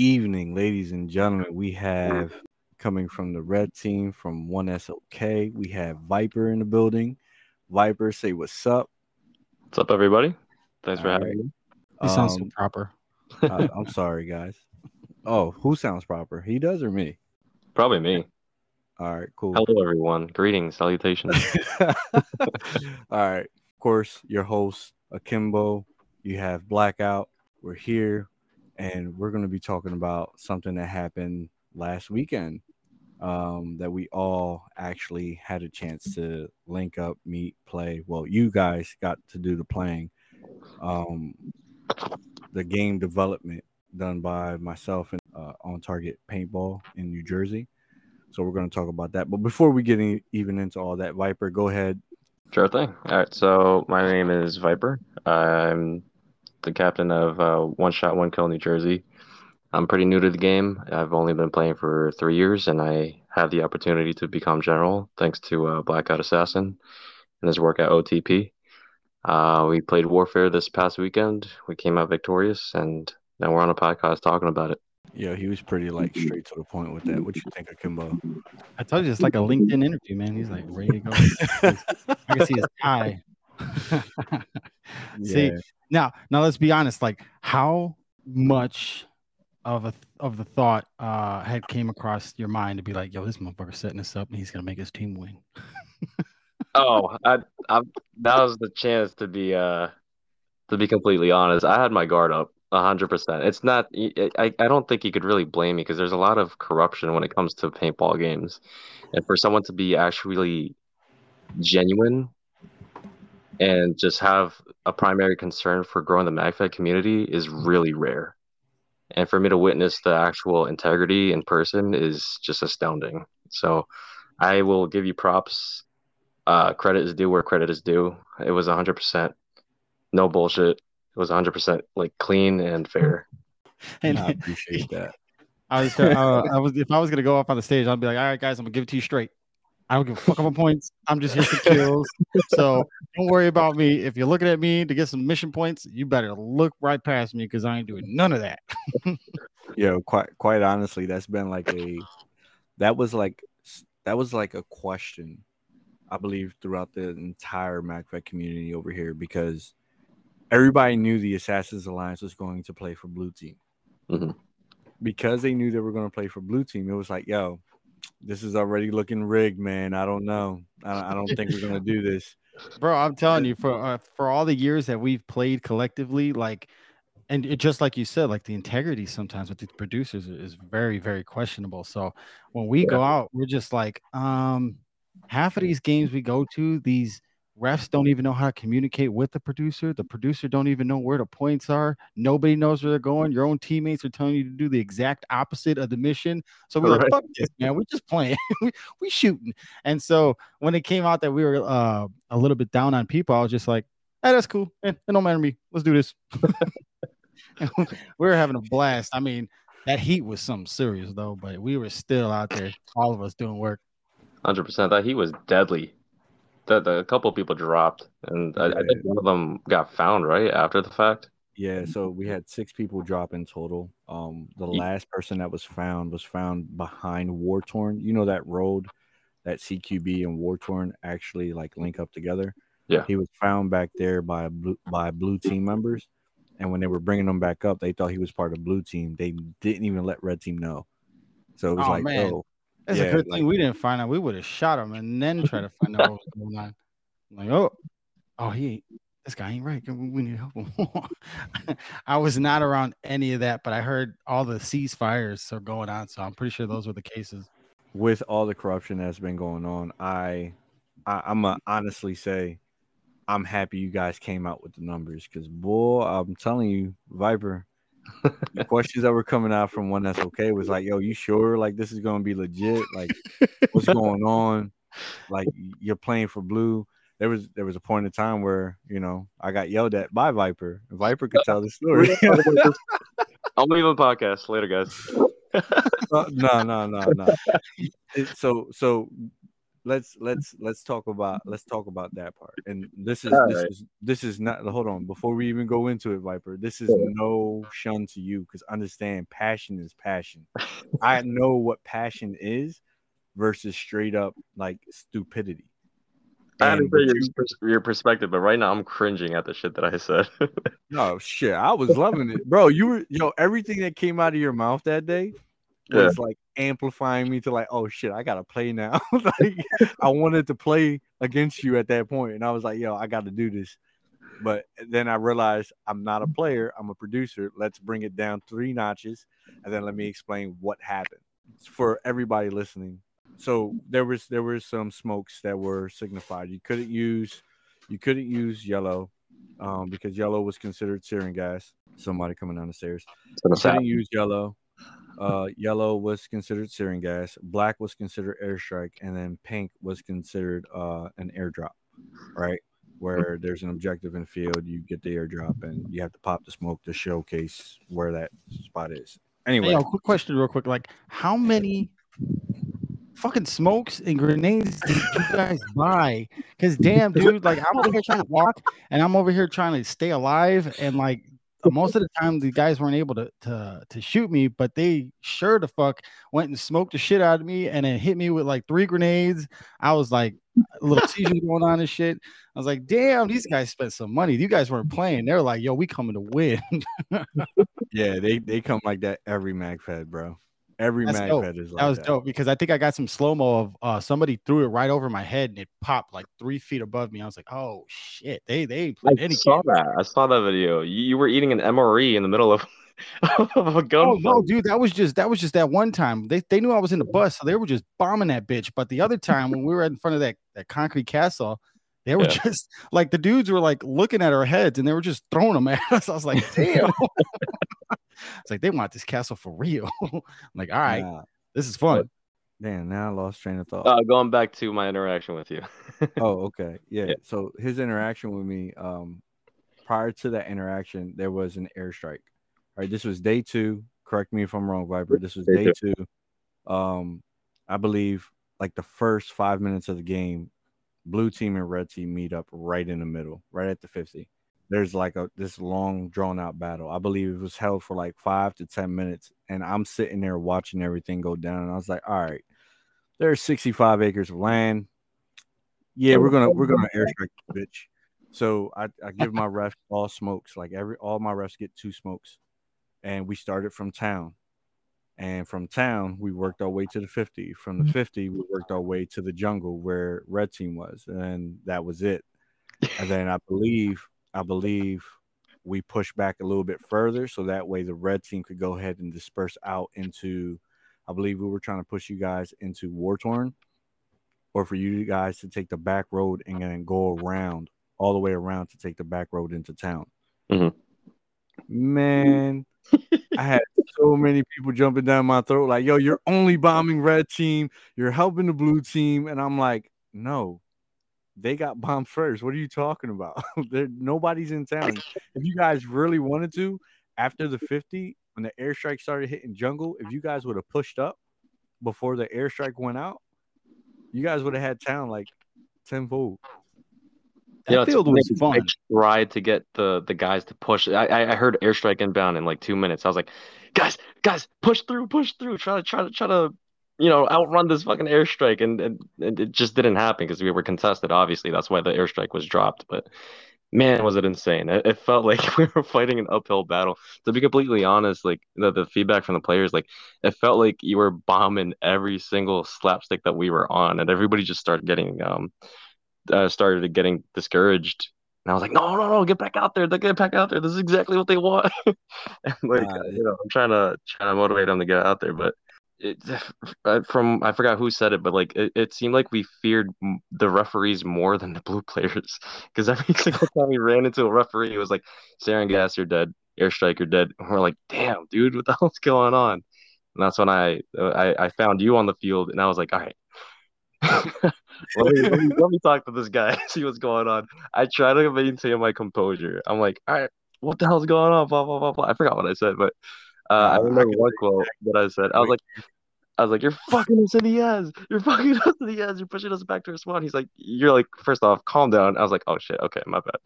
evening, ladies and gentlemen. We have coming from the red team from 1SOK, we have Viper in the building. Viper, say what's up. What's up, everybody? Thanks for having right. me. He sounds so um, proper. uh, I'm sorry, guys. Oh, who sounds proper? He does or me? Probably me. All right, cool. Hello, everyone. Greetings, salutations. All right. Of course, your host, Akimbo. You have Blackout. We're here, and we're going to be talking about something that happened last weekend um, that we all actually had a chance to link up, meet, play. Well, you guys got to do the playing. Um, the game development done by myself and uh, on target paintball in New Jersey. So we're going to talk about that. But before we get in, even into all that, Viper, go ahead. Sure thing. All right. So my name is Viper. I'm the captain of uh, One Shot One Kill New Jersey. I'm pretty new to the game. I've only been playing for three years, and I had the opportunity to become general thanks to uh, Blackout Assassin and his work at OTP. Uh, we played Warfare this past weekend. We came out victorious, and now we're on a podcast talking about it. Yeah, he was pretty like straight to the point with that. What you think of Kimbo? I told you it's like a LinkedIn interview, man. He's like ready to go. I can see his tie. see yeah. now, now let's be honest. Like, how much of a of the thought uh had came across your mind to be like, yo, this motherfucker setting us up and he's gonna make his team win? oh, I, I that was the chance to be uh to be completely honest. I had my guard up hundred percent. It's not. I I don't think you could really blame me because there's a lot of corruption when it comes to paintball games, and for someone to be actually genuine and just have a primary concern for growing the MagFed community is really rare. And for me to witness the actual integrity in person is just astounding. So I will give you props. Uh, credit is due where credit is due. It was 100%. No bullshit. It was 100% like clean and fair. And I appreciate that. I was, uh, I was, if I was gonna go up on the stage, I'd be like, "All right, guys, I'm gonna give it to you straight. I don't give a fuck about points. I'm just here for kills. so don't worry about me. If you're looking at me to get some mission points, you better look right past me because I ain't doing none of that. Yo, quite quite honestly, that's been like a that was like that was like a question, I believe, throughout the entire MagFed community over here because everybody knew the Assassins Alliance was going to play for Blue Team. Mm-hmm. Because they knew they were going to play for Blue Team, it was like, yo, this is already looking rigged, man. I don't know. I, I don't think we're going to do this. Bro, I'm telling you, for uh, for all the years that we've played collectively, like, and it, just like you said, like the integrity sometimes with the producers is very, very questionable. So when we yeah. go out, we're just like, um, half of these games we go to, these refs don't even know how to communicate with the producer the producer don't even know where the points are nobody knows where they're going your own teammates are telling you to do the exact opposite of the mission. So we're right. like fuck this man we're just playing we, we shooting. And so when it came out that we were uh, a little bit down on people i was just like hey that's cool eh, it don't matter to me let's do this. We were having a blast. I mean that heat was something serious though but we were still out there all of us doing work. 100% that heat was deadly that a couple people dropped, and I, I, think one of them got found right after the fact. Yeah, so we had six people drop in total. Um, the last person that was found was found behind Wartorn. You know that road that CQB and Wartorn actually like link up together. Yeah, he was found back there by blue, by blue team members, and when they were bringing him back up, they thought he was part of blue team. They didn't even let red team know. So it was oh, like, man. oh, it's yeah, a good like, thing we didn't find out. We would have shot him and then try to find out what was going on. I'm like, oh, oh, he this guy ain't right. We need help him. I was not around any of that, but I heard all the ceasefires are going on, so I'm pretty sure those were the cases. With all the corruption that's been going on, I, I I'm gonna honestly say, I'm happy you guys came out with the numbers because boy, I'm telling you, Viper, the questions that were coming out from 1SOK was like, yo, you sure like this is gonna be legit? Like, what's going on? Like you're playing for blue. There was there was a point in time where you know I got yelled at by Viper. Viper could tell the story. I'll leave a podcast later, guys. uh, no, no, no, no. so so let's let's let's talk about let's talk about that part. And this is All this right. is this is not hold on before we even go into it, Viper. This is no shun to you because understand passion is passion. I know what passion is versus straight up like stupidity. I And understand your, your perspective, but right now I'm cringing at the shit that I said. no oh, shit, I was loving it, bro. You were yo everything that came out of your mouth that day Yeah. was like amplifying me to like, oh shit, I gotta play now. like I wanted to play against you at that point, and I was like, yo, I got to do this. But then I realized I'm not a player, I'm a producer. Let's bring it down three notches, and then let me explain what happened for everybody listening. So there was there were some smokes that were signified. You couldn't use you couldn't use yellow um, because yellow was considered sarin gas. Somebody coming down the stairs. Couldn't use yellow. Uh, yellow was considered sarin gas. Black was considered airstrike, and then pink was considered uh, an airdrop. Right, where there's an objective in the field, you get the airdrop, and you have to pop the smoke to showcase where that spot is. Anyway, Hey, yo, quick question, real quick. Like, how many fucking smokes and grenades did you guys buy? Because damn, dude, like I'm over here trying to walk and I'm over here trying to stay alive, and like most of the time the guys weren't able to to to shoot me, but they sure the fuck went and smoked the shit out of me and then hit me with like three grenades. I was like a little seizure going on and shit. I was like, damn, these guys spent some money. You guys weren't playing. They're like, yo, we coming to win. yeah, they they come like that every mag fed, bro. Every That's mag dope. fed is like that was dope because I think I got some slow mo of uh, somebody threw it right over my head and it popped like three feet above me. I was like, oh shit, they they ain't I any saw games. that. I saw that video. You, you were eating an MRE in the middle of, of a gun. Oh no, dude, that was just that was just that one time. They they knew I was in the bus, so they were just bombing that bitch. But the other time when we were in front of that that concrete castle, they were Yeah. just like the dudes were like looking at our heads and they were just throwing them at us. I was like, damn. it's like they want this castle for real. I'm like, all right, Nah, this is fun. damn, now I lost train of thought. Uh, going back to my interaction with you. oh, okay. Yeah. Yeah. So his interaction with me, um, prior to that interaction, there was an airstrike. All right. This was day two. Correct me if I'm wrong, Viper. This was Day day two. Um, I believe like the first five minutes of the game, blue team and red team meet up right in the middle, right at the 50. There's like a this long drawn out battle. I believe it was held for like five to ten minutes, and I'm sitting there watching everything go down. And I was like, all right, there's 65 acres of land. Yeah, we're gonna we're gonna airstrike bitch. So I, I give my refs all smokes. Like every all my refs get two smokes. And we started from town. And from town, we worked our way to the 50. From the 50, we worked our way to the jungle where red team was. And that was it. And then I believe, I believe we pushed back a little bit further so that way the red team could go ahead and disperse out into I believe we were trying to push you guys into war torn or for you guys to take the back road and then go around all the way around to take the back road into town. Mhm. Man, I had so many people jumping down my throat, like, yo, you're only bombing red team, you're helping the blue team. And I'm like, no, they got bombed first. What are you talking about? there nobody's in town. If you guys really wanted to, after the 50, when the airstrike started hitting jungle, if you guys would have pushed up before the airstrike went out, you guys would have had town like tenfold. That You know, field was fun. I tried to get the the guys to push. I I I heard airstrike inbound in like two minutes. I was like, guys, guys, push through, push through. Try to try to try to you know outrun this fucking airstrike, and and, and it just didn't happen because we were contested. Obviously, that's why the airstrike was dropped. But man, was it insane! It, it felt like we were fighting an uphill battle. To be completely honest, like the the feedback from the players, like it felt like you were bombing every single slapstick that we were on, and everybody just started getting um uh, started getting discouraged. And I was like, no, no, no, get back out there. They get back out there. This is exactly what they want. and like, Nah, you know, I'm trying to trying to motivate them to get out there, but it uh, from I forgot who said it, but like it, it seemed like we feared the referees more than the blue players because every single time we ran into a referee, it was like, "Sarin gas, you're dead. Airstrike, you're dead." And we're like, "Damn, dude, what the hell's going on?" And that's when I I, I found you on the field, and I was like, "All right." Let, me, let, me, let me talk to this guy, see what's going on. I try to maintain my composure. I'm like, all right, what the hell's going on? Blah blah blah blah. I forgot what I said, but uh, I remember one quote that I said. I was like, I was like, "You're fucking us in the ass. You're fucking us in the ass. You're pushing us back to our spawn." He's like, "You're like, first off, calm down." I was like, "Oh shit, okay, my bad."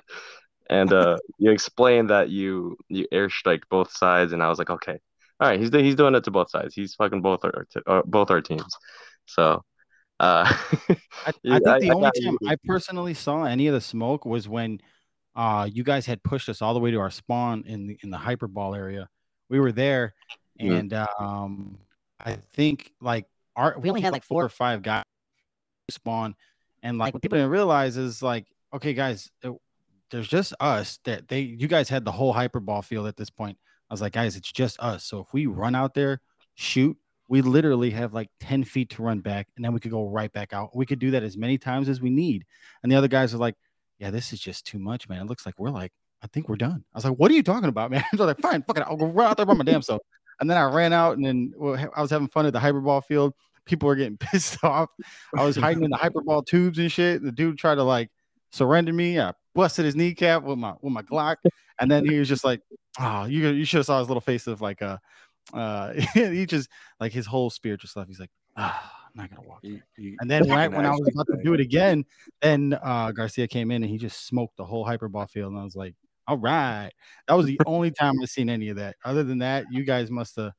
And uh, you explained that you you airstrike both sides, and I was like, "Okay, all right." He's he's doing it to both sides. He's fucking both our uh, both our teams. So, uh, I, I think I, the only time you. I personally saw any of the smoke was when uh you guys had pushed us all the way to our spawn in the in the hyperball area. We were there, mm. and um I think like our we only had like four or five guys spawn, and like what people didn't realize is like, okay, guys, it, there's just us that they you guys had the whole hyperball field at this point. I was like, guys, it's just us. So if we run out there, shoot, we literally have like 10 feet to run back, and then we could go right back out. We could do that as many times as we need. And the other guys are like, yeah, this is just too much, man. It looks like we're like, I think we're done. I was like, what are you talking about, man? I was like, fine, fuck it. I'll go out there by my damn self. And then I ran out and then I was having fun at the hyperball field. People were getting pissed off. I was hiding in the hyperball tubes and shit. The dude tried to like surrender me. I busted his kneecap with my with my Glock. And then he was just like, oh, you you should have saw his little face of like uh uh he just like his whole spirit just left. He's like, ah, I'm not gonna walk. You, you, and then right when I was about to do it again, then uh Garcia came in and he just smoked the whole hyperball field. And I was like, all right. That was the only time I've seen any of that. Other than that, you guys must have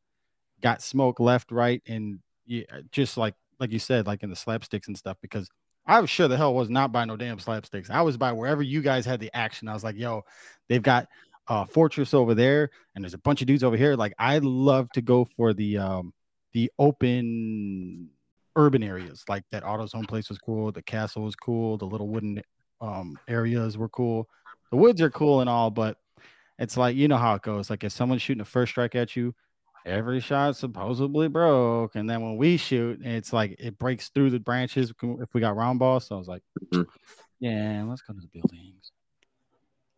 got smoke left, right, and yeah, just like like you said, like in the slapsticks and stuff, because I was sure the hell was not by no damn slapsticks. I was by wherever you guys had the action. I was like, yo, they've got a fortress over there, and there's a bunch of dudes over here. Like I love to go for the um the open urban areas, like that AutoZone place was cool, the castle was cool, the little wooden um areas were cool the woods are cool and all, but it's like you know how it goes. Like if someone's shooting a first strike at you, every shot supposedly broke, and then when we shoot, it's like it breaks through the branches if we got round balls. So I was like, mm-hmm. yeah, let's go to the buildings.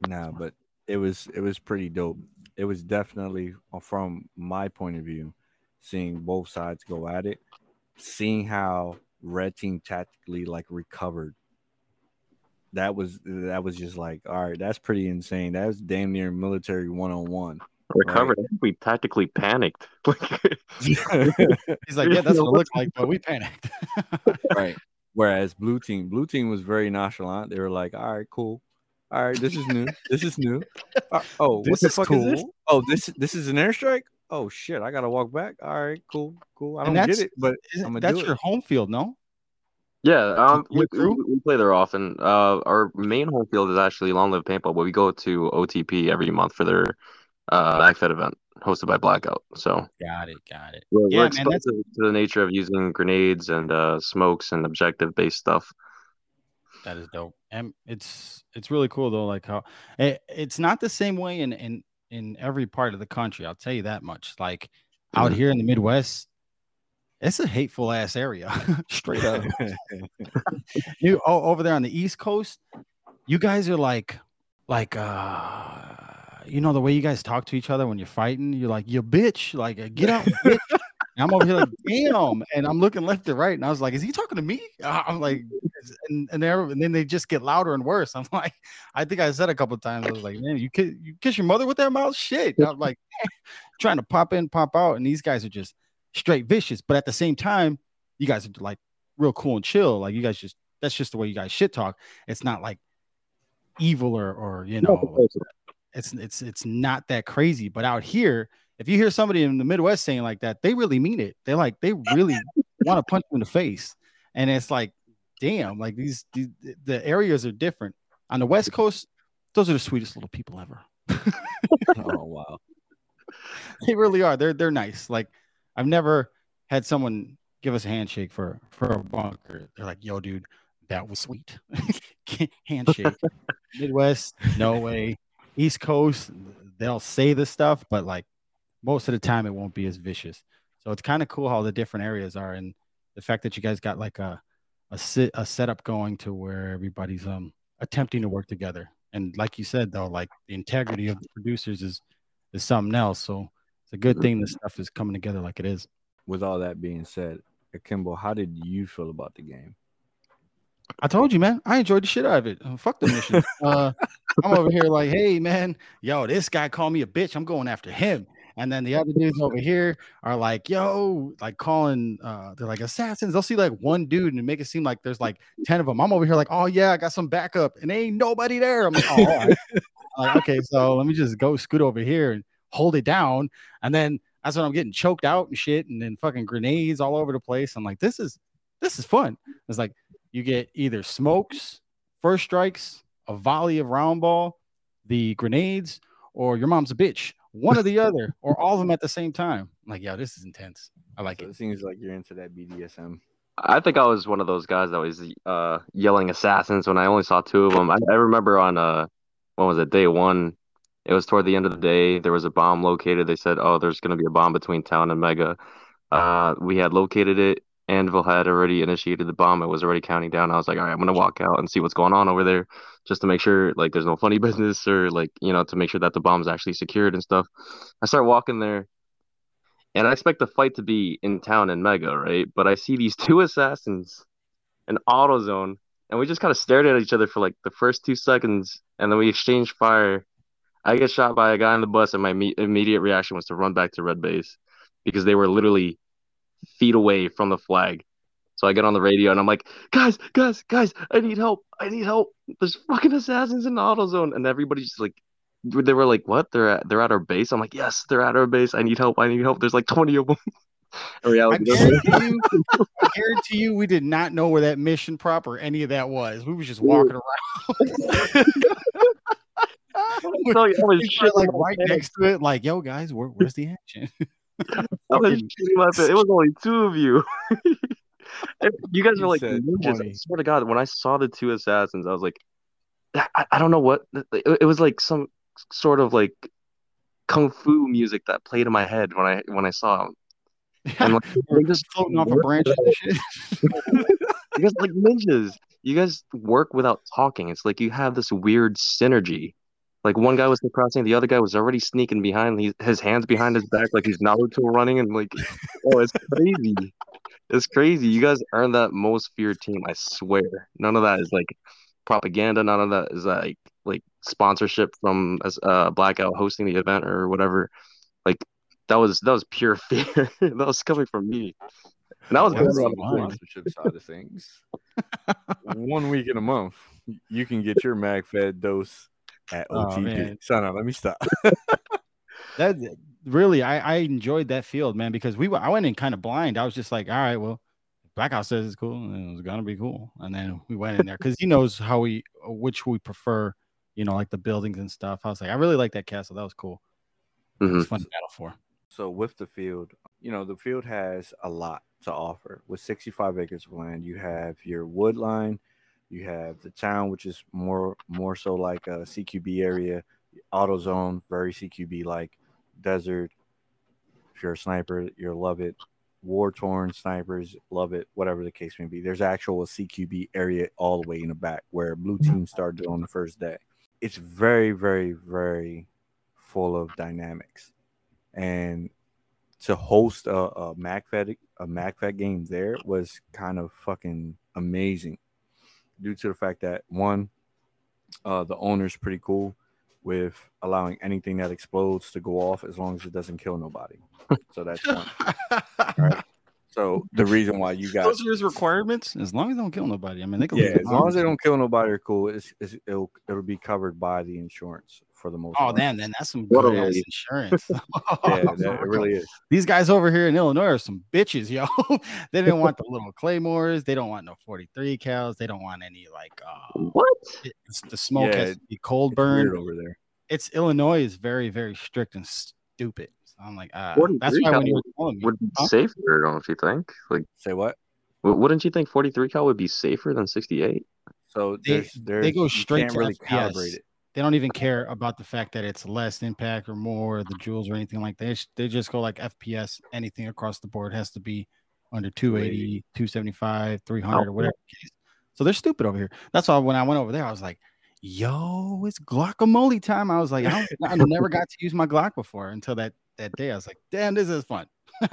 Nah, but it was it was pretty dope. It was definitely uh, from my point of view, seeing both sides go at it, seeing how red team tactically like recovered that was that was just like, all right, that's pretty insane. That was damn near military one on one. Recovered. Right? We tactically panicked. He's like, yeah, that's what it looked like, but we panicked. right. Whereas blue team, blue team was very nonchalant. They were like, all right, cool. All right, this is new. This is new. Uh, oh, this what the fuck cool. is this? Oh, this this is an airstrike. Oh shit, I gotta walk back. All right, cool, cool. I don't get it, but that's your it. home field, no? Yeah, um, we, we, we play there often. Uh, our main home field is actually Long Live Paintball, but we go to OTP every month for their uh MagFed event hosted by Blackout. So got it, got it. We're, yeah, we're exposed man, to, to the nature of using grenades and uh, smokes and objective based stuff. That is dope, and it's it's really cool though. Like how it, it's not the same way in in in every part of the country. I'll tell you that much. Like out mm-hmm. here in the Midwest, it's a hateful ass area, straight up. you oh, over there on the East Coast, you guys are like, like, uh, you know, the way you guys talk to each other when you're fighting. You're like, you bitch, like, get out, bitch. I'm over here like, damn, and I'm looking left to right, and I was like, is he talking to me? I'm like, and and, and then they just get louder and worse. I'm like, I think I said a couple times, I was like, man, you kiss, you kiss your mother with that mouth, shit. I'm like, trying to pop in, pop out, and these guys are just straight vicious. But at the same time, you guys are like real cool and chill. Like you guys just that's just the way you guys shit talk. It's not like evil or or you know it's it's it's not that crazy. But out here, if you hear somebody in the Midwest saying like that, they really mean it. They're like they really want to punch you in the face. And it's like, damn, like these, these the areas are different. On the West Coast, those are the sweetest little people ever. oh wow. They really are. They're they're nice. Like I've never had someone give us a handshake for for a bunker. They're like, "Yo, dude, that was sweet." handshake. Midwest, no way. East Coast, they'll say this stuff, but like most of the time, it won't be as vicious. So it's kind of cool how the different areas are, and the fact that you guys got like a a sit a setup going to where everybody's um attempting to work together. And like you said, though, like the integrity of the producers is is something else. So it's a good thing this stuff is coming together like it is. With all that being said, Akimbo, how did you feel about the game? I told you, man. I enjoyed the shit out of it. Uh, fuck the mission. uh, I'm over here like, hey, man, yo, this guy called me a bitch. I'm going after him. And then the other dudes over here are like, yo, like calling, uh, they're like assassins. They'll see like one dude and make it seem like there's like 10 of them. I'm over here like, oh yeah, I got some backup and ain't nobody there. I'm like, oh, all right. like, okay, so let me just go scoot over here and hold it down. And then that's when I'm getting choked out and shit, and then fucking grenades all over the place. I'm like, this is this is fun. It's like you get either smokes, first strikes, a volley of round ball, the grenades, or your mom's a bitch. One or the other, or all of them at the same time. I'm like, yeah, this is intense. I like So it. it seems like you're into that BDSM. I think I was one of those guys that was uh, yelling assassins when I only saw two of them. I, I remember on uh, when was it day one? It was toward the end of the day. There was a bomb located. They said, "Oh, there's going to be a bomb between town and Mega." Uh, we had located it. Anvil had already initiated the bomb. It was already counting down. I was like, "All right, I'm to walk out and see what's going on over there, just to make sure like there's no funny business or like you know to make sure that the bomb's actually secured and stuff." I start walking there. And I expect the fight to be in town in Mega, right? But I see these two assassins in AutoZone, and we just kind of stared at each other for like the first two seconds, and then we exchanged fire. I get shot by a guy on the bus, and my me- immediate reaction was to run back to Red Base because they were literally feet away from the flag. So I get on the radio and I'm like, guys, guys, guys, I need help. I need help. There's fucking assassins in the AutoZone, and everybody's just like, they were like, what? They're at they're at our base. I'm like, yes, they're at our base. I need help. I need help. There's like 20 of them. In oh, I reality, there's- guarantee you, I guarantee you, we did not know where that mission prop or any of that was. We was just walking around. I was were, shitting like right next to it, like, yo, guys, where, where's the action? I was Fucking- my pants. It was only two of you. You guys were like ninjas. I swear to God, when I saw the two assassins, I was like, I, I don't know what. It, it was like some sort of like kung fu music that played in my head when I when I saw them. And like, they just floating off a branch you guys like ninjas. You guys work without talking. It's like you have this weird synergy. Like one guy was crossing, the other guy was already sneaking behind. He, his hands behind his back, like he's Naruto running, and like, oh, it's crazy. It's crazy. You guys earned that most feared team. I swear. None of that is like propaganda. None of that is like like sponsorship from as uh Blackout hosting the event or whatever. Like that was that was pure fear. that was coming from me. And I was That was going on the sponsorship side of things. One week in a month, you can get your MagFed dose at Oh, OTP. man. Son, let me stop. That really, I, I enjoyed that field, man, because we were, I went in kind of blind. I was just like, all right, well, Blackout says it's cool, and it was gonna be cool, and then we went in there because he knows how we, which we prefer, you know, like the buildings and stuff. I was like, I really like that castle. That was cool. It Mhm. was fun to battle for. So with the field, you know, the field has a lot to offer. With 65 acres of land, you have your wood line, you have the town, which is more more so like a CQB area, auto zone, very CQB like desert. If you're a sniper, you'll love it. War torn snipers love it, whatever the case may be. There's actual CQB area all the way in the back where blue team started on the first day. It's very, very, very full of dynamics and to host a, a MagFed a MagFed game there was kind of fucking amazing due to the fact that one uh the owner's pretty cool with allowing anything that explodes to go off as long as it doesn't kill nobody. So that's one. Right. So the reason why you guys Those are his requirements. As long as they don't kill nobody. I mean, they can yeah as long as they don't kill nobody are cool. It's, it's, it'll it'll be covered by the insurance for the most Oh, part. damn, then that's some What good ass insurance. yeah that, it really is These guys over here in Illinois are some bitches, yo. they didn't want the little claymores. They don't want no 43 cals. They don't want any like uh What? it's- the smoke Yeah, has to be cold It's burn. over there It's Illinois is very, very strict and stupid. So I'm like, uh, that's why when you cal were telling me, Would be Huh? safer, don't you think? Like, say what wouldn't you think 43 cal would be safer than 68? So They- there's, they there's go you straight can't to really FPS. calibrate it. They don't even care about the fact that it's less impact or more, the joules or anything like that. They just go like FPS, anything across the board has to be under 280, 275, 300, or whatever. So they're stupid over here. That's why when I went over there, I was like, yo, it's guacamole time. I was like, I, don't- I never got to use my Glock before until that, that day. I was like, damn, this is fun.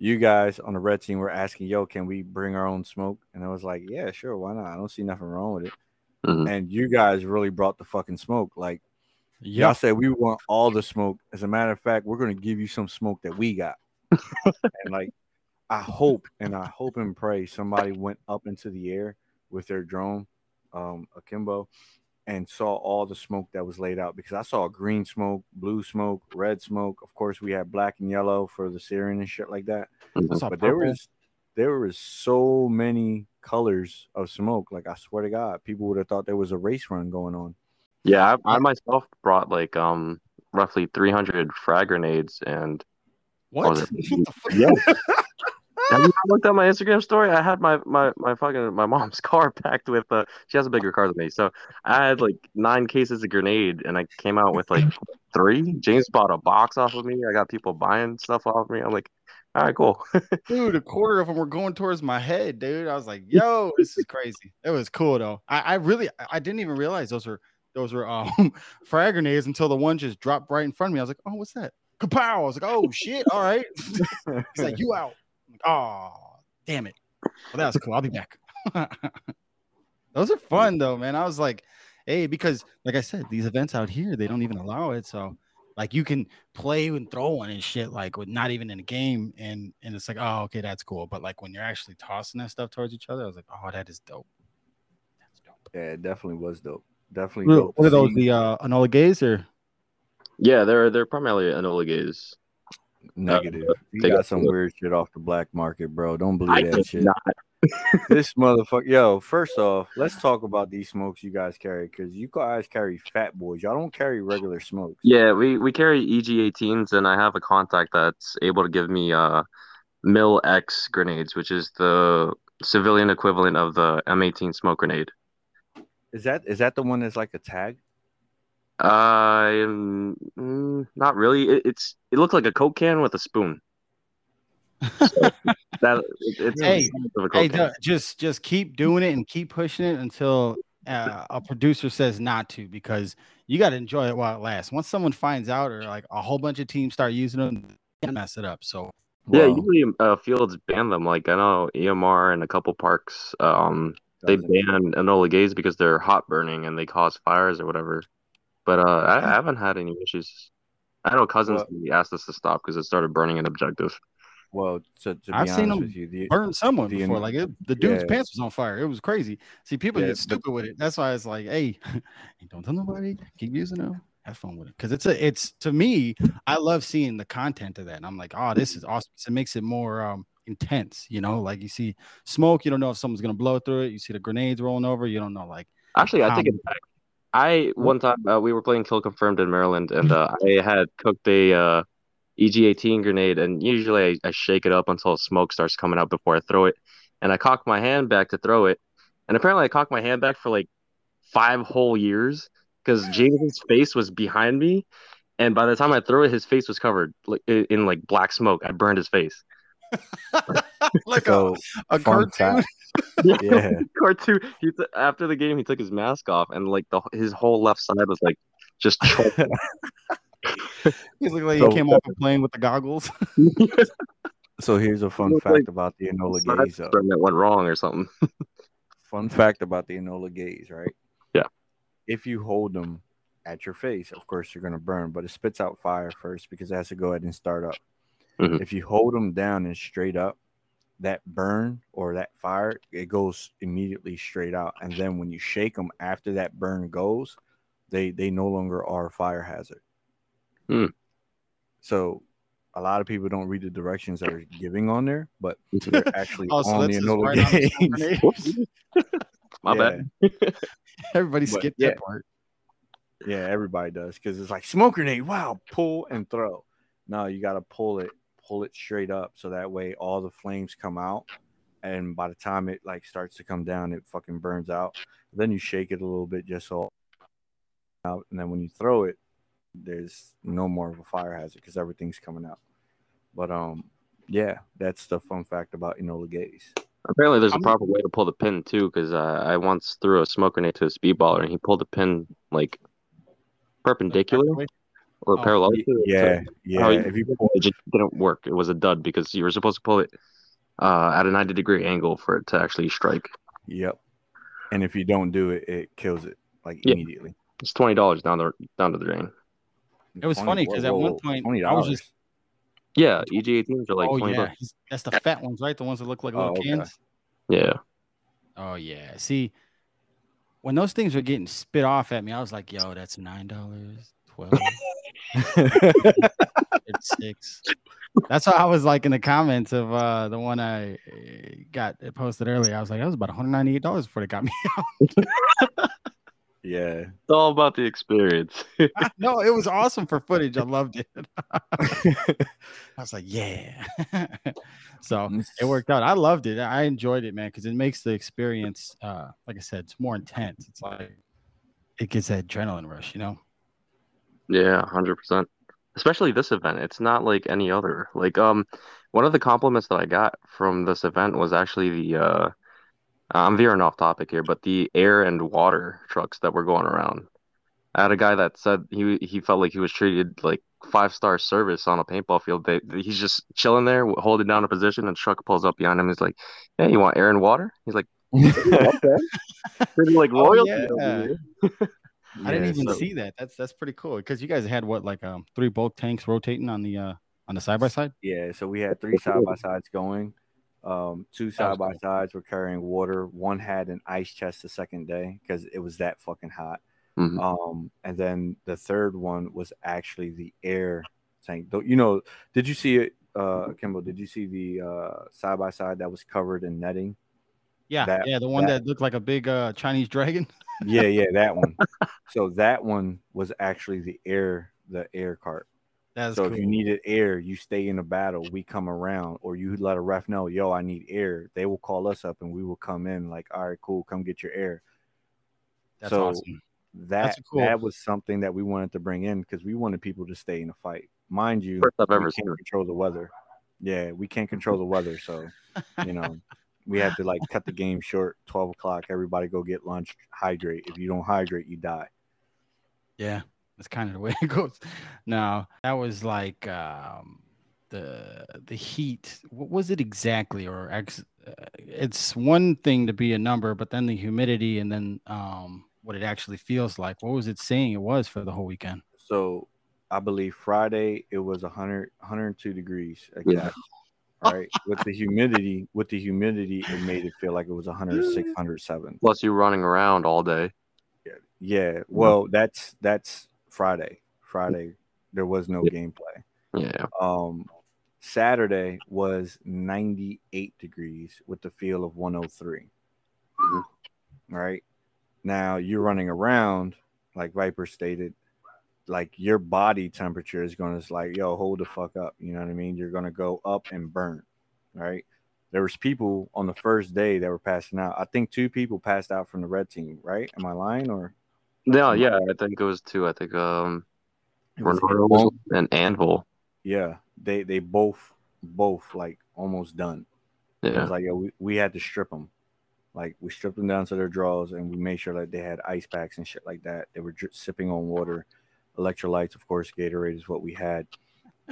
You guys on the red team were asking, "Yo, can we bring our own smoke?" And I was like, "Yeah, sure, why not? I don't see nothing wrong with it." Mhm. And you guys really brought the fucking smoke. Like Y'all said we want all the smoke. As a matter of fact, we're gonna give you some smoke that we got. and like, I hope and I hope and pray somebody went up into the air with their drone, um, akimbo, and saw all the smoke that was laid out because I saw green smoke, blue smoke, red smoke. Of course, we had black and yellow for the Syrian and shit like that. But there was there was so many colors of smoke. Like I swear to God, people would have thought there was a race run going on. Yeah, I, I myself brought like um roughly 300 frag grenades and What? was it? yeah. Have you looked at my Instagram story? I had my my my fucking my mom's car packed with uh she has a bigger car than me. So I had like nine cases of grenade and I came out with like three. James bought a box off of me. I got people buying stuff off of me. I'm like, all right, cool. dude, a quarter of them were going towards my head, dude. I was like, yo, this is crazy. It was cool though. I, I really I- didn't even realize those were those were um frag grenades until the one just dropped right in front of me. I was like, oh, what's that? Kapow! I was like, oh shit, all right. He's like, you out. Like, oh, damn it. Well, that was cool. I'll be back. Those are fun though, man. I was like, hey, because like I said, these events out here, they don't even allow it. So like you can play and throw one and shit, like with not even in a game, and and it's like, oh, okay, that's cool. But like when you're actually tossing that stuff towards each other, I was like, oh, that is dope. That's dope. Yeah, it definitely was dope. Definitely What dope. what are to those? The uh Enola Gayes or yeah, they're they're primarily Enola Gayes. Negative. You they got got some weird shit off the black market, bro. Don't I believe that shit. not. This motherfucker. Yo, first off, let's talk about these smokes you guys carry because you guys carry fat boys. Y'all don't carry regular smokes. Yeah, we we carry EG18s, and I have a contact that's able to give me uh Mil X grenades, which is the civilian equivalent of the M18 smoke grenade. Is that is that the one that's like a tag? Uh, mm, not really. It, it's it looked like a Coke can with a spoon. So that it's Hey, a size of a Coke hey, no, just just keep doing it and keep pushing it until uh, a producer says not to, because you got to enjoy it while it lasts. Once someone finds out, or like a whole bunch of teams start using them, they mess it up. So Yeah, Well, usually uh, fields ban them. Like I know EMR and a couple parks, um, they ban Enola Gayes because they're hot burning and they cause fires or whatever. But uh, I, I haven't had any issues. I know cousins asked us to stop because it started burning an objective. Well, to, to be I've seen honest them with you, the, burn someone the- before. Like it, the dude's yeah. pants was on fire. It was crazy. See, people Yeah, get but- stupid with it. That's why it's like, hey, don't tell nobody. Keep using them. Have fun with it. Because it's a, it's to me, I love seeing the content of that. And I'm like, oh, this is awesome. It makes it more um intense. You know, like you see smoke, you don't know if someone's gonna blow through it. You see the grenades rolling over. You don't know, like, Actually, I take Um, it back. I one time uh, we were playing Kill Confirmed in Maryland, and uh, I had cooked a uh, EG18 grenade, and usually I, I shake it up until smoke starts coming out before I throw it. And I cock my hand back to throw it, and apparently I cocked my hand back for like five whole years because Jameson's face was behind me, and by the time I threw it, his face was covered like in, in like black smoke. I burned his face. like so a, a cartoon. fact- yeah, cartoon. He t- after the game, he took his mask off, and like the his whole left side was like just choked. He's like, like So- he came off a plane with the goggles. so here's a fun fact like about the Enola Side gays. That went wrong or something. Fun fact about the Enola Gayes, right? Yeah. If you hold them at your face, of course you're gonna burn, but it spits out fire first because it has to go ahead and start up. Mhm. If you hold them down and straight up, that burn or that fire, it goes immediately straight out. And then when you shake them after that burn goes, they they no longer are a fire hazard. Hmm. So a lot of people don't read the directions that are giving on there, but they're actually Oh, so on that's the just Enola right on the gays. grenade. My Yeah. bad. Everybody But, skipped yeah. that part. Yeah, everybody does because it's like smoke grenade. Wow, pull and throw. No, you got to pull it, pull it straight up, so that way all the flames come out, and by the time it like starts to come down, it fucking burns out. Then you shake it a little bit just so out, and then when you throw it, there's no more of a fire hazard because everything's coming out. But um, yeah, that's the fun fact about Enola Gayes. Apparently, there's a I'm- proper way to pull the pin too, because uh, I once threw a smoke grenade to a speedballer and he pulled the pin like perpendicular or Oh, parallel. to it. Yeah, So yeah. how you- If you pull, it just didn't work. It was a dud because you were supposed to pull it uh, at a 90 degree angle for it to actually strike. Yep. And if you don't do it, it kills it like Yeah. immediately. It's twenty dollars down the down to the drain. It was funny because at one point I was just yeah, EG 18s are like oh 20 yeah, bucks. that's the fat ones, right? The ones that look like Oh, little okay. cans. Yeah. Oh yeah. See, when those things were getting spit off at me, I was like, "Yo, that's nine dollars, twelve, six. That's how I was like in the comments of uh the one I uh, got posted earlier. I was like, that was about one hundred ninety eight dollars before they got me out. Yeah. It's all about the experience. no, it was awesome for footage. I loved it. I was like, yeah. so it worked out. I loved it. I enjoyed it, man, because it makes the experience, uh, like I said, it's more intense. It's like it gets that adrenaline rush, you know. Yeah, hundred percent. Especially this event. It's not like any other. Like um one of the compliments that I got from this event was actually the uh I'm veering off topic here, but the air and water trucks that were going around. I had a guy that said he he felt like he was treated like five star service on a paintball field. They, he's just chilling there, holding down a position, and a truck pulls up behind him. He's like, "Hey, you want air and water?" He's like, "Okay." Pretty like Oh, yeah. over here. I didn't even so- see that. That's that's pretty cool because you guys had what like um three bulk tanks rotating on the uh on the side by side. Yeah, so we had three side by sides going. Um, two side by sides were carrying water. One had an ice chest the second day because it was that fucking hot. Mhm. Um, and then the third one was actually the air tank. You know, did you see it, uh, Kimbo? Did you see the uh side by side that was covered in netting? Yeah, That- yeah, the one that- that, looked like a big uh Chinese dragon. Yeah, yeah, that one. so that one was actually the air, the air cart. That's so cool. if you needed air, you stay in the battle. We come around, or you let a ref know, yo, I need air. They will call us up, and we will come in. Like, all right, cool, come get your air. That's so awesome. That That's cool. that was something that we wanted to bring in because we wanted people to stay in the fight. Mind you, First I've we ever can't seen control the weather. Yeah, we can't control the weather, so you know we had to like cut the game short. Twelve o'clock, everybody go get lunch, hydrate. If you don't hydrate, you die. Yeah, that's kind of the way it goes. Now that was like um the the heat. What was it exactly? Or ex, uh, it's one thing to be a number, but then the humidity and then um what it actually feels like. What was it saying it was for the whole weekend? So I believe Friday it was 100, 102 degrees Yeah. exact. Right. with the humidity, with the humidity, it made it feel like it was 106, 107. Plus you're running around all day. Yeah. Yeah. Well, that's that's Friday. Friday there was no gameplay. Yeah. Um Saturday was 98 degrees with the feel of 103. Mhm. Right. Now you're running around, like Viper stated, like your body temperature is going to like, yo, hold the fuck up. You know what I mean? You're going to go up and burn. Right. There was people on the first day that were passing out. I think two people passed out from the red team, right? Am I lying or No, yeah, I think it was two. I think um it Bernardo was and Anvil. yeah, they they both both like almost done. It Yeah. was like, yo, we, we had to strip them. Like we stripped them down to their drawers, and we made sure that they had ice packs and shit like that. They were dri- sipping on water, electrolytes, of course. Gatorade is what we had,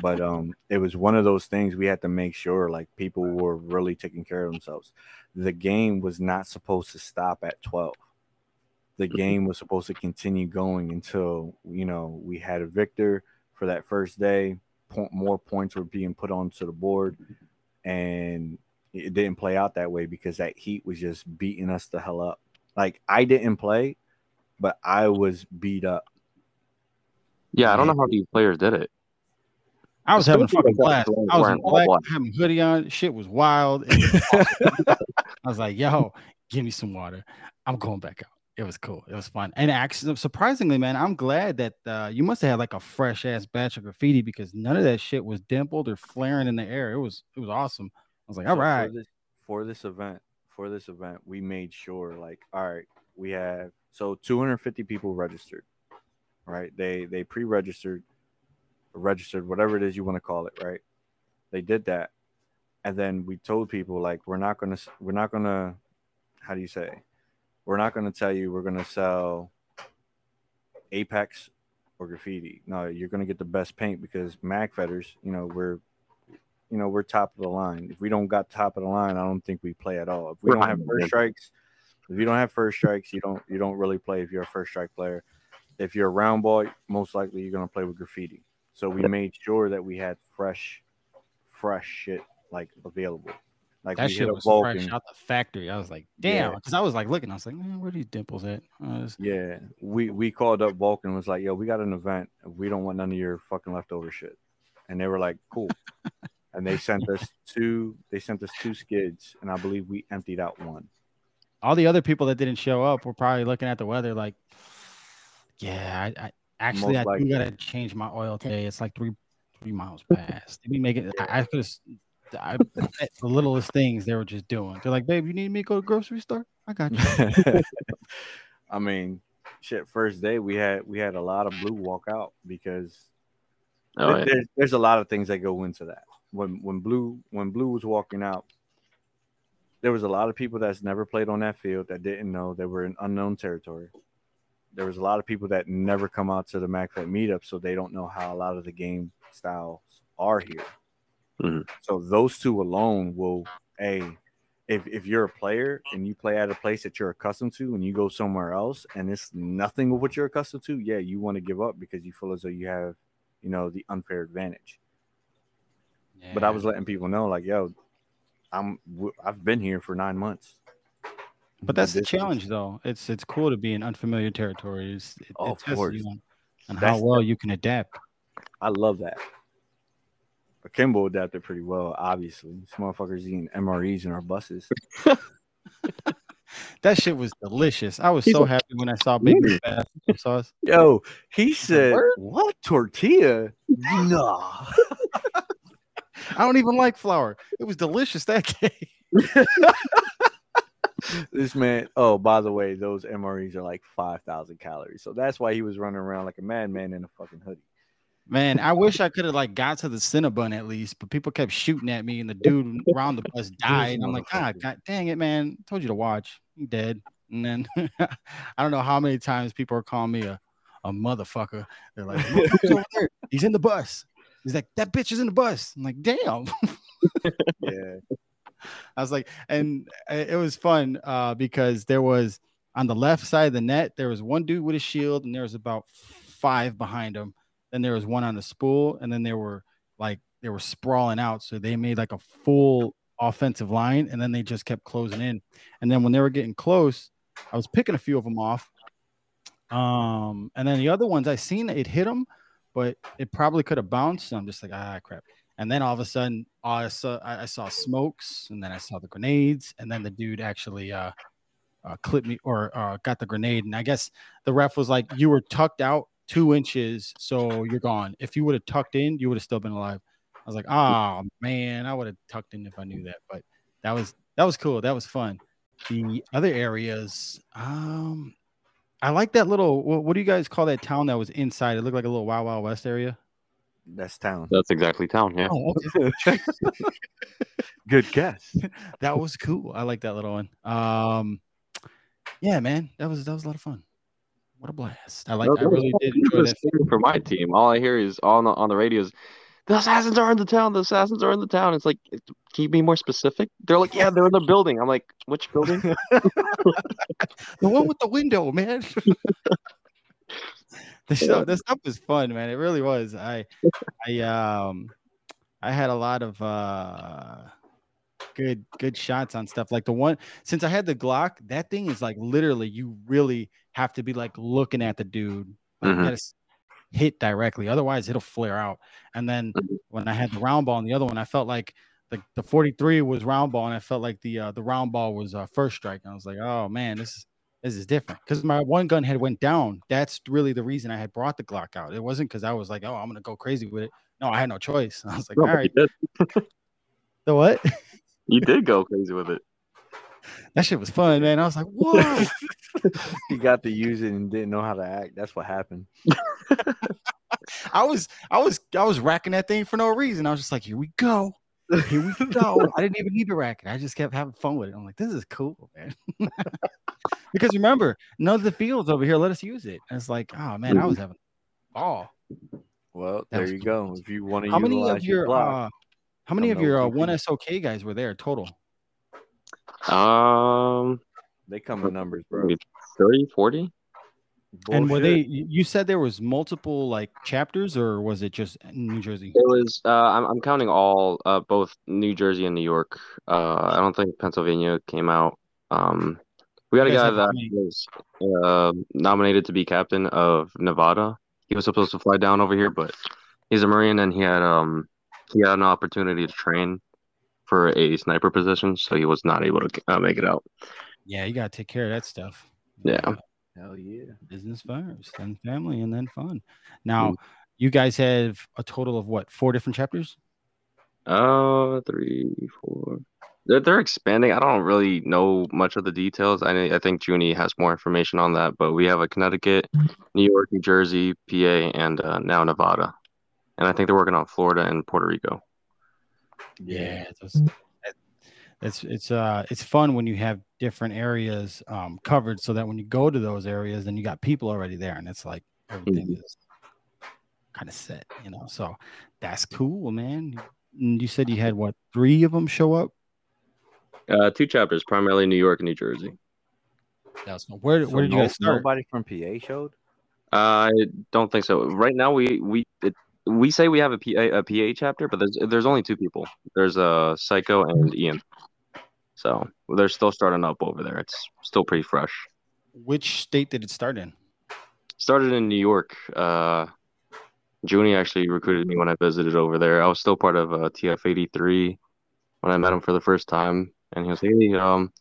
but um, it was one of those things we had to make sure like people were really taking care of themselves. The game was not supposed to stop at twelve. The game was supposed to continue going until you know we had a victor for that first day. Po- more points were being put onto the board, and it didn't play out that way because that heat was just beating us the hell up. Like I didn't play, but I was beat up. Yeah, I don't know how these players did it. I was having a fucking like blast. I was in black, black. having a hoodie on. Shit was wild. Was awesome. I was like, yo, give me some water. I'm going back out. It was cool. It was fun. And actually, surprisingly, man, I'm glad that uh, you must have had like a fresh ass batch of graffiti because none of that shit was dimpled or flaring in the air. It was it was awesome. I was like, all So right. For this, for this event, for this event, we made sure, like, all right, we have so 250 people registered. Right? They they pre-registered, registered, whatever it is you want to call it. Right? They did that, and then we told people like, we're not gonna, we're not gonna, how do you say? We're not gonna tell you we're gonna sell Apex or graffiti. No, you're gonna get the best paint because Mag Fetters, you know, we're you know, we're top of the line. If we don't got top of the line, I don't think we play at all. If we don't have first strikes, if you don't have first strikes, you don't you don't really play if you're a first strike player. if you're a round ball, most likely you're gonna play with graffiti. So we made sure that we had fresh, fresh shit like available. Like That shit was Vulcan. fresh out the factory. I was like, damn, Yeah. because I was like looking, I was like, man, where are these dimples at? It's- Yeah, we we called up Vulcan and was like, "Yo, we got an event. We don't want none of your fucking leftover shit." And they were like, "Cool." and they sent us two. They sent us two skids, and I believe we emptied out one. all the other people that didn't show up were probably looking at the weather like, yeah, I, I actually Most I do gotta change my oil today. It's like three three miles past. They be making I, I could have I the littlest things they were just doing. They're like, babe, you need me to go to the grocery store? I got you. I mean, shit. First day we had we had a lot of blue walk out because Oh, there- yeah. there's, there's a lot of things that go into that. When when blue when blue was walking out, there was a lot of people that's never played on that field that didn't know they were in unknown territory. There was a lot of people that never come out to the MagFed meetup, so they don't know how a lot of the game styles are here. Mhm. So those two alone will a if if you're a player and you play at a place that you're accustomed to and you go somewhere else and it's nothing of what you're accustomed to, yeah, you want to give up because you feel as though you have, you know, the unfair advantage. But I was letting people know, like, yo, I'm I've been here for nine months. But that's the This is- challenge, though. It's it's cool to be in unfamiliar territories. It, Oh, it of course. you on, on how That's- well you can adapt. I love that. Akimbo adapted pretty well, obviously. This motherfucker's eating MREs in our buses. That shit was delicious. I was He's so a- happy when I saw Big Fast sauce. Yo, he said, Word? What tortilla? Nah. I don't even like flour. It was delicious that day. this man, oh, by the way, those MREs are like 5,000 calories. So that's why he was running around like a madman in a fucking hoodie. Man, I wish I could have like got to the Cinnabon at least, but people kept shooting at me and the dude around the bus died. And I'm like, ah, god dang it, man. Told you to watch. He dead. And then I don't know how many times people are calling me a, a motherfucker. They're like, "He's over there. He's in the bus. He's like, that bitch is in the bus. I'm like, damn. Yeah. I was like, and it it was fun uh, because there was on the left side of the net, there was one dude with a shield, and there was about five behind him. Then there was one on the spool, and then there were like they were sprawling out. So they made like a full offensive line, and then they just kept closing in. And then when they were getting close, I was picking a few of them off. Um, and then the other ones I seen it hit them, but it probably could have bounced. So I'm just like, ah, crap. And then all of a sudden, I saw I saw smokes, and then I saw the grenades, and then the dude actually uh, uh clipped me or uh, got the grenade. And I guess the ref was like, "You were tucked out two inches, so you're gone. If you would have tucked in, you would have still been alive." I was like, "Oh man, I would have tucked in if I knew that." But that was that was cool. That was fun. The other areas, um, I like that little. What, what do you guys call that town that was inside? It looked like a little Wild Wild West area. That's town. That's exactly town. Yeah. Oh, okay. Good guess. that was cool. I like that little one. Um, yeah, man, that was that was a lot of fun. What a blast! I like. I really did enjoy that. For my team, all I hear is on the, on the radio is the assassins are in the town. The assassins are in the town. It's like, can you be more specific? They're like, yeah, they're in the building. I'm like, which building? The one with the window, man. the show, the stuff was fun, man. It really was. I, I, um, I had a lot of uh, good, good shots on stuff. Like the one since I had the Glock, that thing is like literally, you really have to be like looking at the dude. Like, Mhm. gotta hit directly, otherwise it'll flare out. And then Mhm. when I had the round ball and the other one, I felt like the, the 43 was round ball, and I felt like the uh, the round ball was uh, first strike. And I was like, oh man, this is this is different because my one gun head went down. That's really the reason I had brought the Glock out. It wasn't because I was like, oh, I'm gonna go crazy with it. No, I had no choice. I was like, No, all right, the what? You did go crazy with it. That shit was fun, man. I was like, whoa. he got to use it and didn't know how to act. That's what happened. I was I was I was racking that thing for no reason. I was just like, here we go. Here we go. I didn't even need to rack it. I just kept having fun with it. I'm like, this is cool, man. because remember, none of the fields over here let us use it. And it's like, oh man, I was having ball. Well, That there you cool. go. If you want to How many of your block, uh, how many of your uh, 1SOK guys were there total? Um, they come in numbers, bro. maybe 30, 40? And were they? You said there was multiple like chapters, or was it just New Jersey? It was uh, I'm I'm counting all uh, both New Jersey and New York. Uh, I don't think Pennsylvania came out. Um, we got a guy that many? was uh, nominated to be captain of Nevada. He was supposed to fly down over here, but he's a Marine and he had um he had an opportunity to train for a sniper position, so he was not able to uh, make it out. Yeah, you gotta take care of that stuff. Yeah. Hell yeah. business first, then family, and then fun. Now, Mm. you guys have a total of what? Four different chapters. Uh, three, four. They're, they're expanding. I don't really know much of the details. I I think Junie has more information on that, but we have a Connecticut, New York, New Jersey, PA, and uh, now Nevada. And I think they're working on Florida and Puerto Rico. Yeah, those, that- it's it's uh it's fun when you have different areas um covered, so that when you go to those areas, then you got people already there, and it's like everything Mhm. is kind of set, you know. So that's cool, man. And you said you had what three of them show up? Uh, two chapters, primarily New York and New Jersey. That's where So where did you guys start? Nobody from PA showed. I don't think so. Right now, we we it, we say we have a PA, a PA chapter, but there's there's only two people. There's uh Psycho and Ian. So they're still starting up over there. It's still pretty fresh. Which state did it start in? Started in New York. Uh, Junie actually recruited me when I visited over there. I was still part of uh, TF83 when I met him for the first time, and he was like, "Hey, um,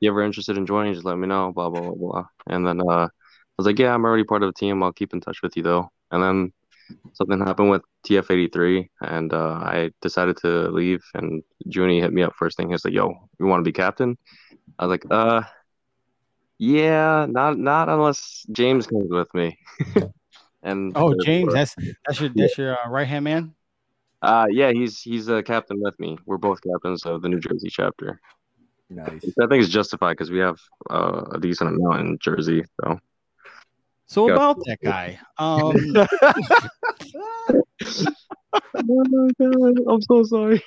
you ever interested in joining? Just let me know." Blah blah blah blah. And then uh, I was like, "Yeah, I'm already part of the team. I'll keep in touch with you though." And then something happened with TF83, and uh, I decided to leave. And Junie hit me up first thing. He's like, "Yo, you want to be captain?" I was like, "Uh." Yeah, not not unless James comes with me. and Oh, James, that's that's your that's your uh, right hand man. uh yeah, he's he's a captain with me. We're both captains of the New Jersey chapter. Nice. I think it's justified because we have uh, a decent amount in Jersey. So So Yeah. about that guy, um, oh my god, I'm so sorry.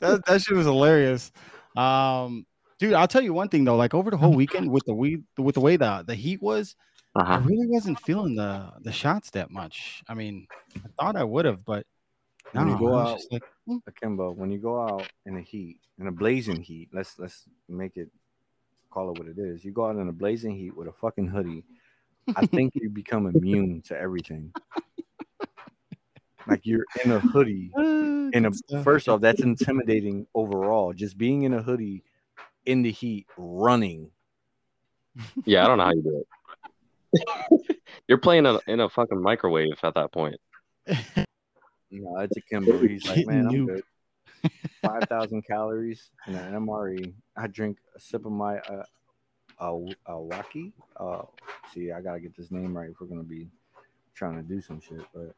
that that shit was hilarious. Um, dude, I'll tell you one thing though. Like over the whole weekend with the we with the way the the heat was, I Uh-huh. really wasn't feeling the the shots that much. I mean, I thought I would have, but no, When you go I out- like, hmm. Akimbo, when you go out in the heat, in a blazing heat, let's let's make it call it what it is. You go out in a blazing heat with a fucking hoodie. I think you become immune to everything. Like you're in a hoodie. "Ah, In a first off, that's intimidating overall. Just being in a hoodie in the heat, running. Yeah, I don't know how you do it. You're playing in a, in a fucking microwave at that point. No, it's Akimbo. He's like, man, I'm good. Five thousand calories and an MRE. I drink a sip of my uh, uh, uh waki. Uh, see, I gotta get this name right if we're gonna be trying to do some shit. But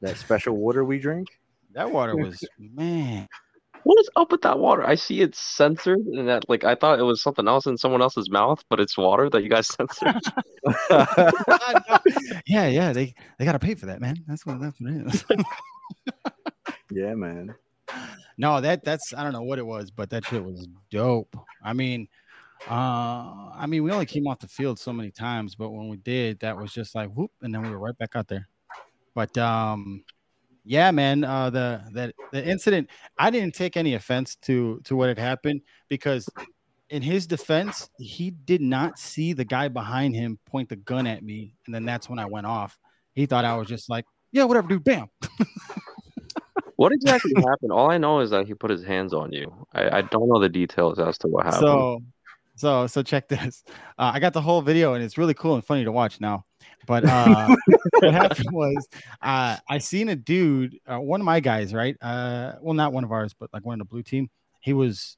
that special water we drink, that water was man. What is up with that water? I see it's censored, and that like I thought it was something else in someone else's mouth, but it's water that you guys censored. yeah, yeah, they they gotta pay for that, man. That's what that's what it is. yeah, man. No, that that's I don't know what it was, but that shit was dope. I mean, uh, I mean, we only came off the field so many times, but when we did, that was just like whoop, and then we were right back out there. But um, yeah, man, uh, the that the incident, I didn't take any offense to to what had happened because in his defense, he did not see the guy behind him point the gun at me, and then that's when I went off. He thought I was just like, yeah, whatever, dude, bam. What exactly happened? All I know is that he put his hands on you. I, I don't know the details as to what happened. So, so, so check this. Uh, I got the whole video, and it's really cool and funny to watch now. But uh, what happened was, uh, I seen a dude, uh, one of my guys, right? Uh, well, not one of ours, but like one of the blue team. He was,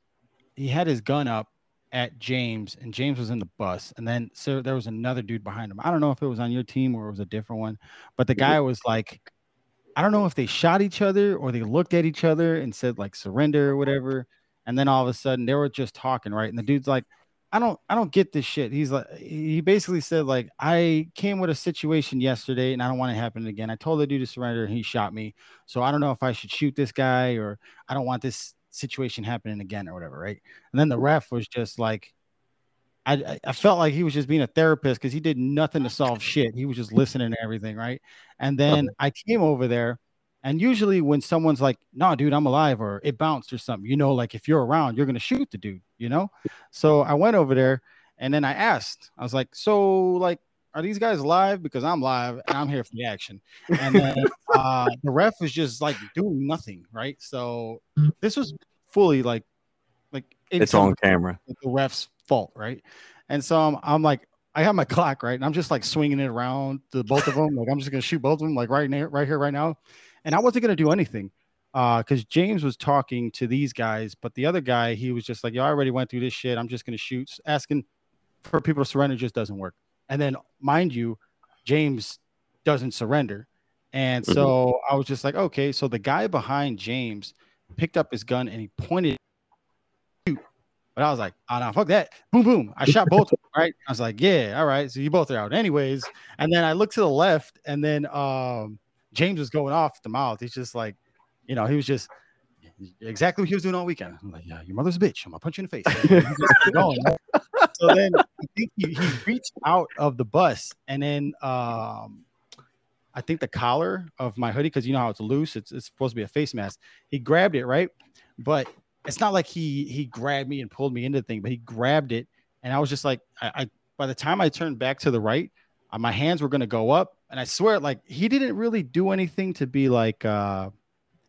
he had his gun up at James, and James was in the bus, and then so there was another dude behind him. I don't know if it was on your team or it was a different one, but the guy was like, I don't know if they shot each other or they looked at each other and said like surrender or whatever. And then all of a sudden they were just talking, right? And the dude's like, I don't, I don't get this shit. He's like, he basically said like, I came with a situation yesterday and I don't want it to happen again. I told the dude to surrender and he shot me. So I don't know if I should shoot this guy or I don't want this situation happening again or whatever, right? And then the ref was just like, I, I felt like he was just being a therapist because he did nothing to solve shit. He was just listening to everything, right? And then I came over there, and usually when someone's like, "No, dude, I'm alive," or it bounced or something, you know, like if you're around, you're gonna shoot the dude, you know. So I went over there, and then I asked, I was like, "So, like, are these guys live? Because I'm live and I'm here for the action." And then uh, the ref was just like doing nothing, right? So this was fully like, like It's on camera. the ref's fault, right? And so I'm, I'm like, I have my Glock, right? And I'm just like swinging it around to both of them. Like I'm just gonna shoot both of them, like right now, right here, right now. And I wasn't gonna do anything uh because James was talking to these guys, but the other guy, he was just like, Yo, I already went through this shit. I'm just gonna shoot, asking for people to surrender just doesn't work. And then, mind you, James doesn't surrender. And so I was just like, okay. So the guy behind James picked up his gun and he pointed. But I was like, oh no, fuck that. Boom, boom. I shot both, of them, right? I was like, yeah, all right. So you both are out. Anyways. And then I looked to the left, and then um James was going off at the mouth. He's just like, you know, he was just exactly what he was doing all weekend. I'm like, yeah, your mother's a bitch. I'm gonna punch you in the face. Going. so then I think he, he reached out of the bus and then um I think the collar of my hoodie, because you know how it's loose, it's, it's supposed to be a face mask. He grabbed it, right? But it's not like he he grabbed me and pulled me into the thing, but he grabbed it, and I was just like, I, I by the time I turned back to the right, my hands were gonna go up, and I swear, like he didn't really do anything to be like, uh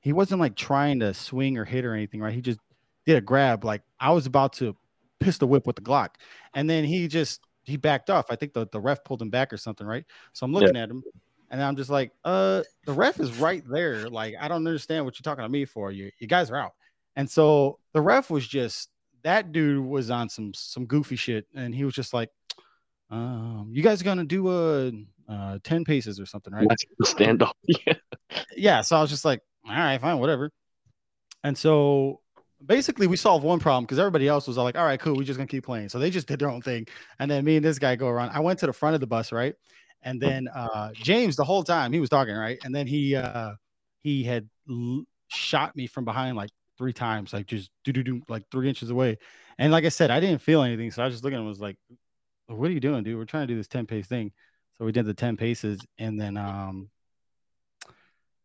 he wasn't like trying to swing or hit or anything, right? He just did a grab, like I was about to pistol whip with the Glock, and then he just he backed off. I think the, the ref pulled him back or something, right? So I'm looking at him, and I'm just like, uh, the ref is right there. Like, I don't understand what you're talking to me for. You you guys are out. And so the ref was just that dude was on some some goofy shit, and he was just like, um, you guys are gonna do a uh 10 paces or something, right? That's the standoff. Yeah. yeah. So I was just like, all right, fine, whatever. And so basically we solved one problem because everybody else was all like, all right, cool, we're just gonna keep playing. So they just did their own thing. And then me and this guy go around. I went to the front of the bus, right? And then uh James the whole time he was talking, right? And then he uh he had l- shot me from behind like three times, like just do do do like three inches away. And like I said, I didn't feel anything. So I was just looking at him was like, what are you doing, dude? We're trying to do this 10 pace thing. So we did the 10 paces and then um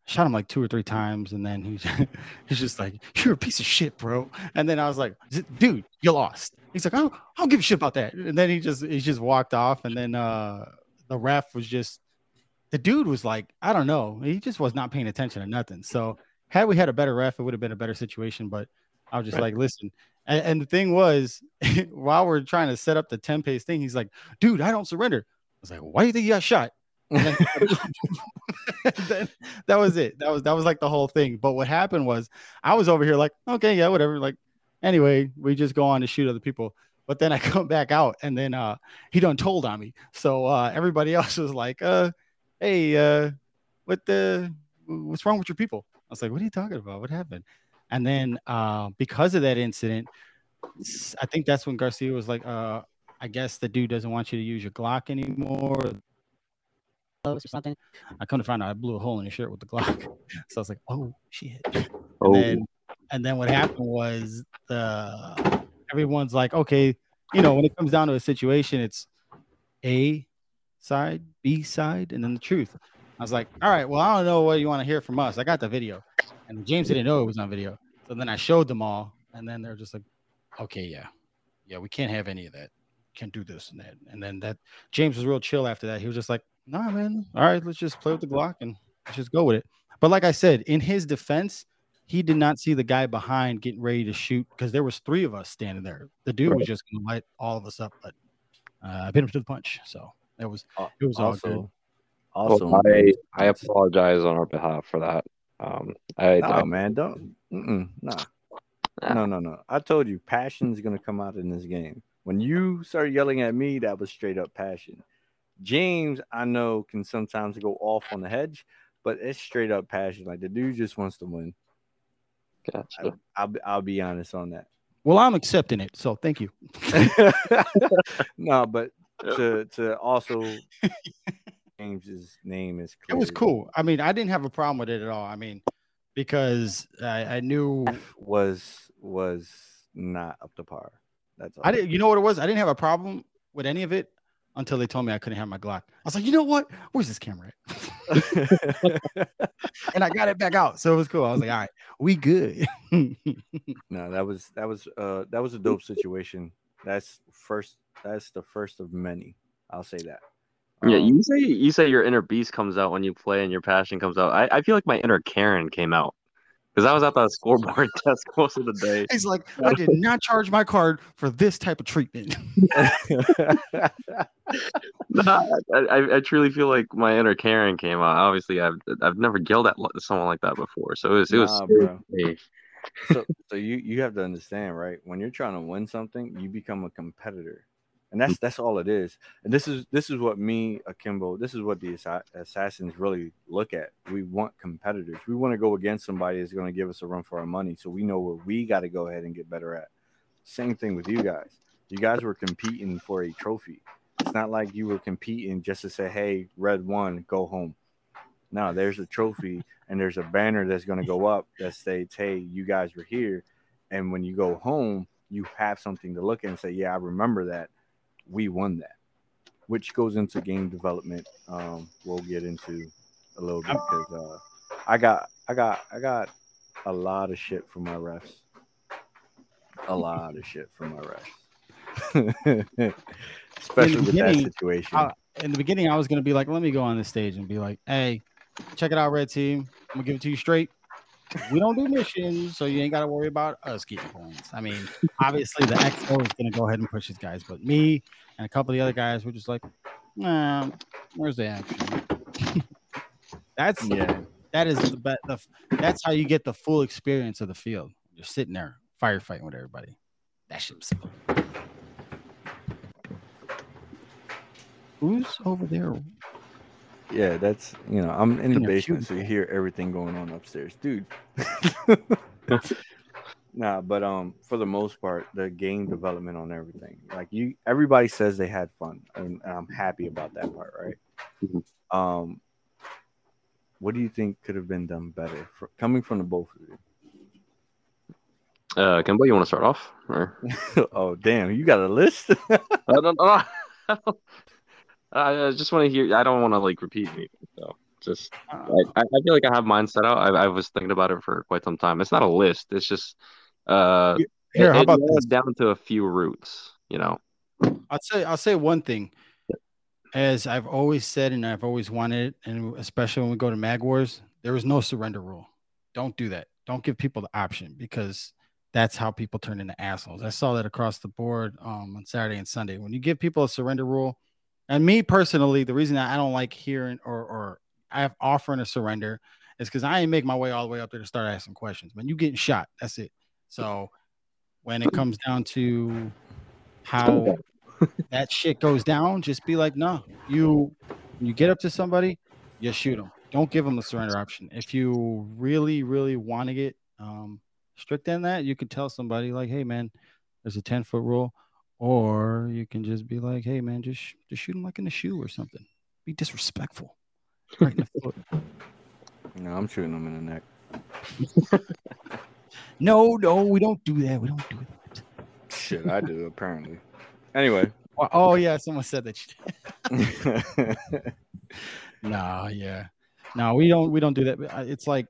shot him like two or three times, and then he's he's just like, "You're a piece of shit, bro." And then I was like, "Dude, you lost." He's like, "I don't, give a shit about that." And then he just he just walked off, and then uh the ref was just the dude was like, I don't know, he just was not paying attention to nothing. So had we had a better ref, it would have been a better situation. But I was just Right. like, listen. And, and the thing was, while we're trying to set up the 10 pace thing, he's like, dude, I don't surrender. I was like, why do you think you got shot? Then, then that was it. That was that was like the whole thing. But what happened was I was over here like, okay, yeah, whatever. Like, anyway, we just go on to shoot other people. But then I come back out and then uh he done told on me. So uh everybody else was like, uh, hey, uh, what the what's wrong with your people? I was like, what are you talking about? What happened? And then uh because of that incident, I think that's when Garcia was like, uh, I guess the dude doesn't want you to use your Glock anymore or something. I come to find out I blew a hole in his shirt with the Glock. So I was like, oh shit. And Oh, then and then what happened was the everyone's like, okay, you know, when it comes down to a situation, it's A side, B side, and then the truth. I was like, all right, well, I don't know what you want to hear from us. I got the video. And James didn't know it was on video. So then I showed them all, and then they're just like, okay, yeah. Yeah, we can't have any of that. Can't do this and that. And then that James was real chill after that. He was just like, nah, man. All right, let's just play with the Glock and let's just go with it. But like I said, in his defense, he did not see the guy behind getting ready to shoot because there was three of us standing there. The dude was just gonna light all of us up, but uh, I beat him to the punch. So it was it was all good. also, also, well, I I apologize on our behalf for that. Um, I, no, I man, don't, mm-mm, nah. Nah. no, no, no. I told you, passion's gonna come out in this game. When you start yelling at me, that was straight up passion. James, I know, can sometimes go off on the hedge, but it's straight up passion. Like the dude just wants to win. gotcha. I'll be, I'll be honest on that. Well, I'm accepting it. So thank you. no, but to to also James's name is It was cool. I mean, I didn't have a problem with it at all. I mean, because I, I knew was was not up to par. That's all. I didn't. You know what it was? I didn't have a problem with any of it until they told me I couldn't have my Glock. I was like, you know what? Where's this camera at? and I got it back out, so it was cool. I was like, all right, we good. no, that was that was uh that was a dope situation. That's first. That's the first of many. I'll say that. Yeah, Um, you say you say your inner beast comes out when you play and your passion comes out. I, I feel like my inner Karen came out because I was at that scoreboard desk most of the day. He's like, I did not charge my card for this type of treatment. Nah, I, I, I truly feel like my inner Karen came out. Obviously, I've I've never yelled at someone like that before, so it was it was Nah, bro. so, so you you have to understand, right? When you're trying to win something, you become a competitor, and that's that's all it is. And this is this is what me, Akimbo, this is what the assa- assassins really look at. We want competitors. We want to go against somebody that's going to give us a run for our money, so we know where we got to go ahead and get better at. Same thing with you guys. You guys were competing for a trophy. It's not like you were competing just to say, "Hey, red one, go home." No, there's a trophy and there's a banner that's going to go up that states, "Hey, you guys were here." And when you go home, you have something to look at and say, "Yeah, I remember that. We won that." Which goes into game development. Um, we'll get into a little bit because uh, I got, I got, I got a lot of shit from my refs. A lot of shit from my refs. Especially with that situation. I- in the beginning, I was gonna be like, let me go on the stage and be like, hey, check it out, red team. I'm gonna give it to you straight. We don't do missions, so you ain't gotta worry about us getting points. I mean, obviously the XO is gonna go ahead and push his guys, but me and a couple of the other guys were just like, nah, where's the action? that's yeah. that is the, be- the that's how you get the full experience of the field. You're sitting there firefighting with everybody. That shit's simple. Who's over there? Yeah, that's you know, I'm in the In your basement, so you hear everything going on upstairs, dude. nah, but um, for the most part, the game development on everything, like you, everybody says they had fun, and, and I'm happy about that part, right? Mhm. Um, what do you think could have been done better, for, coming from the both of you? Uh, Kimbo, you want to start off? Or oh, damn, you got a list? I don't know. I I just want to hear. I don't want to like repeat anything. So just I, I I feel like I have mine set out. I, I was thinking about it for quite some time. It's not a list. It's just uh, Here, it, how about narrows this? down to a few roots. You know. I'll say I'll say one thing. As I've always said, and I've always wanted, and especially when we go to Mag Wars, there is no surrender rule. Don't do that. Don't give people the option because that's how people turn into assholes. I saw that across the board um, on Saturday and Sunday. When you give people a surrender rule, and me personally, the reason that I don't like hearing or or I have offering a surrender is because I ain't make my way all the way up there to start asking questions. Man, you getting shot. That's it. So when it comes down to how that shit goes down, just be like, no, you you get up to somebody, you shoot them. Don't give them the surrender option. If you really, really want to get um, strict in that, you could tell somebody like, hey man, there's a 10 foot rule. Or you can just be like, hey man, just just shoot him like in the shoe or something. Be disrespectful. Right in the foot. no, I'm shooting him in the neck. No, no, we don't do that. We don't do that. Shit, I do apparently. Anyway. Oh, yeah, someone said that. Nah, yeah. No, we don't we don't do that. Uh, It's like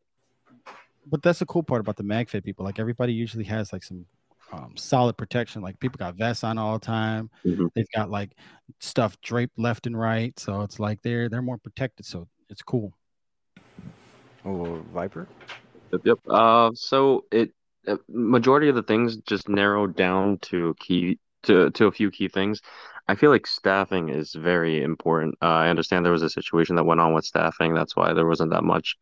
but that's the cool part about the MagFed people. Like everybody usually has like some um, solid protection. Like people got vests on all the time. Mhm. They've got like stuff draped left and right. So it's like they're they're more protected. So it's cool. oh, Viper. Yep. Yep. Uh, so it uh, majority of the things just narrowed down to key to to a few key things. I feel like staffing is very important. Uh, I understand there was a situation that went on with staffing. That's why there wasn't that much.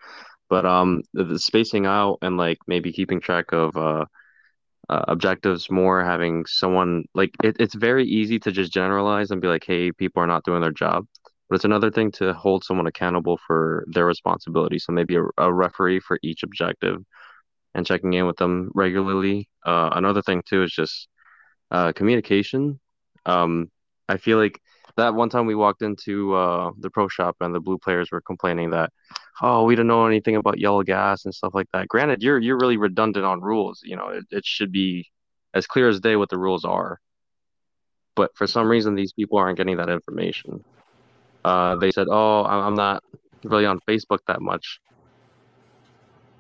But um, the, the spacing out and like maybe keeping track of uh, uh, objectives more, having someone like it, it's very easy to just generalize and be like, hey, people are not doing their job. But it's another thing to hold someone accountable for their responsibility. So maybe a, a referee for each objective and checking in with them regularly. Uh, another thing too is just uh, communication. Um, I feel like that one time we walked into uh, the pro shop and the blue players were complaining that, oh, we don't know anything about yellow gas and stuff like that. Granted, you're you're really redundant on rules. You know, it, it should be as clear as day what the rules are. but for some reason these people aren't getting that information. Uh, they said, "Oh, I'm not really on Facebook that much."